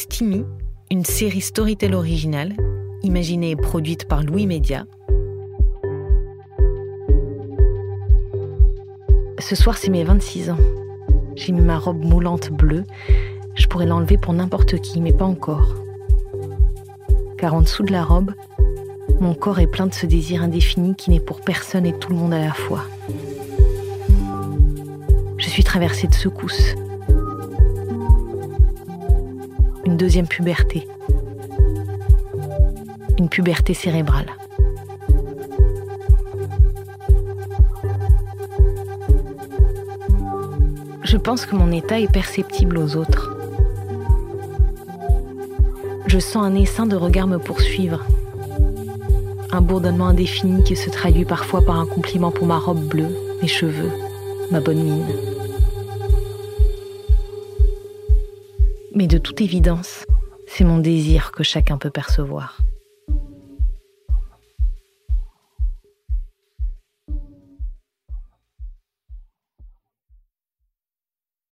Stimi, une série Storytel originale, imaginée et produite par Louis Média. Ce soir, c'est mes 26 ans. J'ai mis ma robe moulante bleue. Je pourrais l'enlever pour n'importe qui, mais pas encore. Car en dessous de la robe, mon corps est plein de ce désir indéfini qui n'est pour personne et tout le monde à la fois. Je suis traversée de secousses. Une deuxième puberté. Une puberté cérébrale. Je pense que mon état est perceptible aux autres. Je sens un essaim de regards me poursuivre. Un bourdonnement indéfini qui se traduit parfois par un compliment pour ma robe bleue, mes cheveux, ma bonne mine. Mais de toute évidence, c'est mon désir que chacun peut percevoir.